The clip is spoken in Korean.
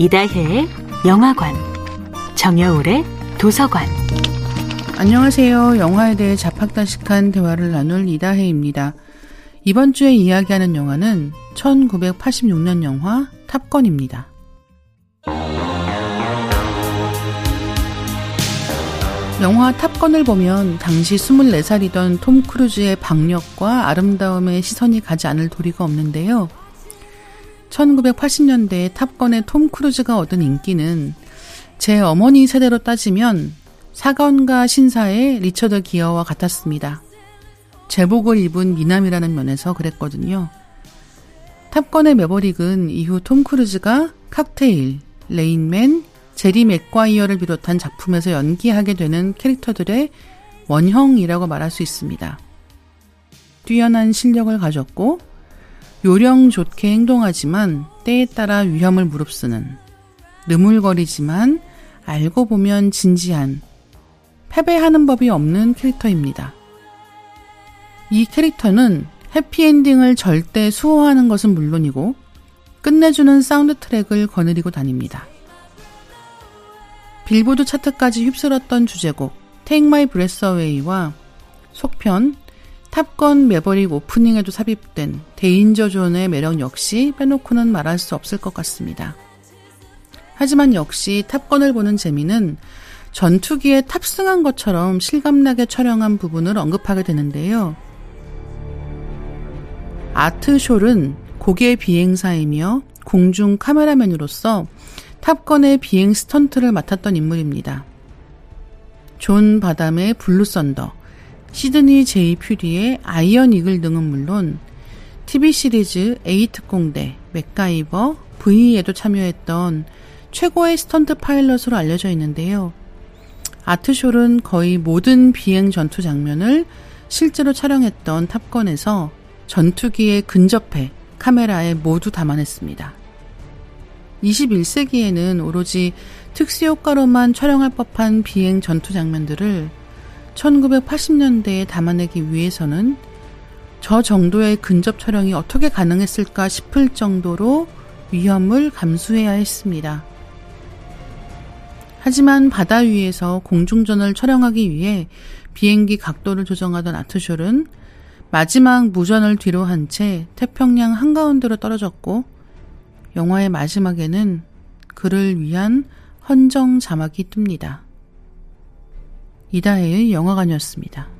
이다혜의 영화관, 정여울의 도서관. 안녕하세요. 영화에 대해 자팍다식한 대화를 나눌 이다혜입니다. 이번 주에 이야기하는 영화는 1986년 영화 탑건입니다. 영화 탑건을 보면 당시 24살이던 톰 크루즈의 박력과 아름다움에 시선이 가지 않을 도리가 없는데요. 1980년대 탑건의 톰 크루즈가 얻은 인기는 제 어머니 세대로 따지면 사건과 신사의 리처드 기어와 같았습니다. 제복을 입은 미남이라는 면에서 그랬거든요. 탑건의 매버릭은 이후 톰 크루즈가 칵테일, 레인맨, 제리 맥과이어를 비롯한 작품에서 연기하게 되는 캐릭터들의 원형이라고 말할 수 있습니다. 뛰어난 실력을 가졌고 요령 좋게 행동하지만 때에 따라 위험을 무릅쓰는 느물거리지만 알고 보면 진지한 패배하는 법이 없는 캐릭터입니다. 이 캐릭터는 해피엔딩을 절대 수호하는 것은 물론이고 끝내주는 사운드 트랙을 거느리고 다닙니다. 빌보드 차트까지 휩쓸었던 주제곡 Take My Breath Away와 속편 탑건 매버릭 오프닝에도 삽입된 데인저 존의 매력 역시 빼놓고는 말할 수 없을 것 같습니다. 하지만 역시 탑건을 보는 재미는 전투기에 탑승한 것처럼 실감나게 촬영한 부분을 언급하게 되는데요. 아트숄은 고개 비행사이며 공중 카메라맨으로서 탑건의 비행 스턴트를 맡았던 인물입니다. 존 바담의 블루 썬더, 시드니 제이 퓨리의 아이언 이글 등은 물론 TV 시리즈 에이특공대, 맥가이버, V에도 참여했던 최고의 스턴트 파일럿으로 알려져 있는데요. 아트숄은 거의 모든 비행 전투 장면을 실제로 촬영했던 탑건에서 전투기에 근접해 카메라에 모두 담아냈습니다. 21세기에는 오로지 특수 효과로만 촬영할 법한 비행 전투 장면들을 1980년대에 담아내기 위해서는 저 정도의 근접 촬영이 어떻게 가능했을까 싶을 정도로 위험을 감수해야 했습니다. 하지만 바다 위에서 공중전을 촬영하기 위해 비행기 각도를 조정하던 아트숄은 마지막 무전을 뒤로 한 채 태평양 한가운데로 떨어졌고 영화의 마지막에는 그를 위한 헌정 자막이 뜹니다. 이다혜의 영화관이었습니다.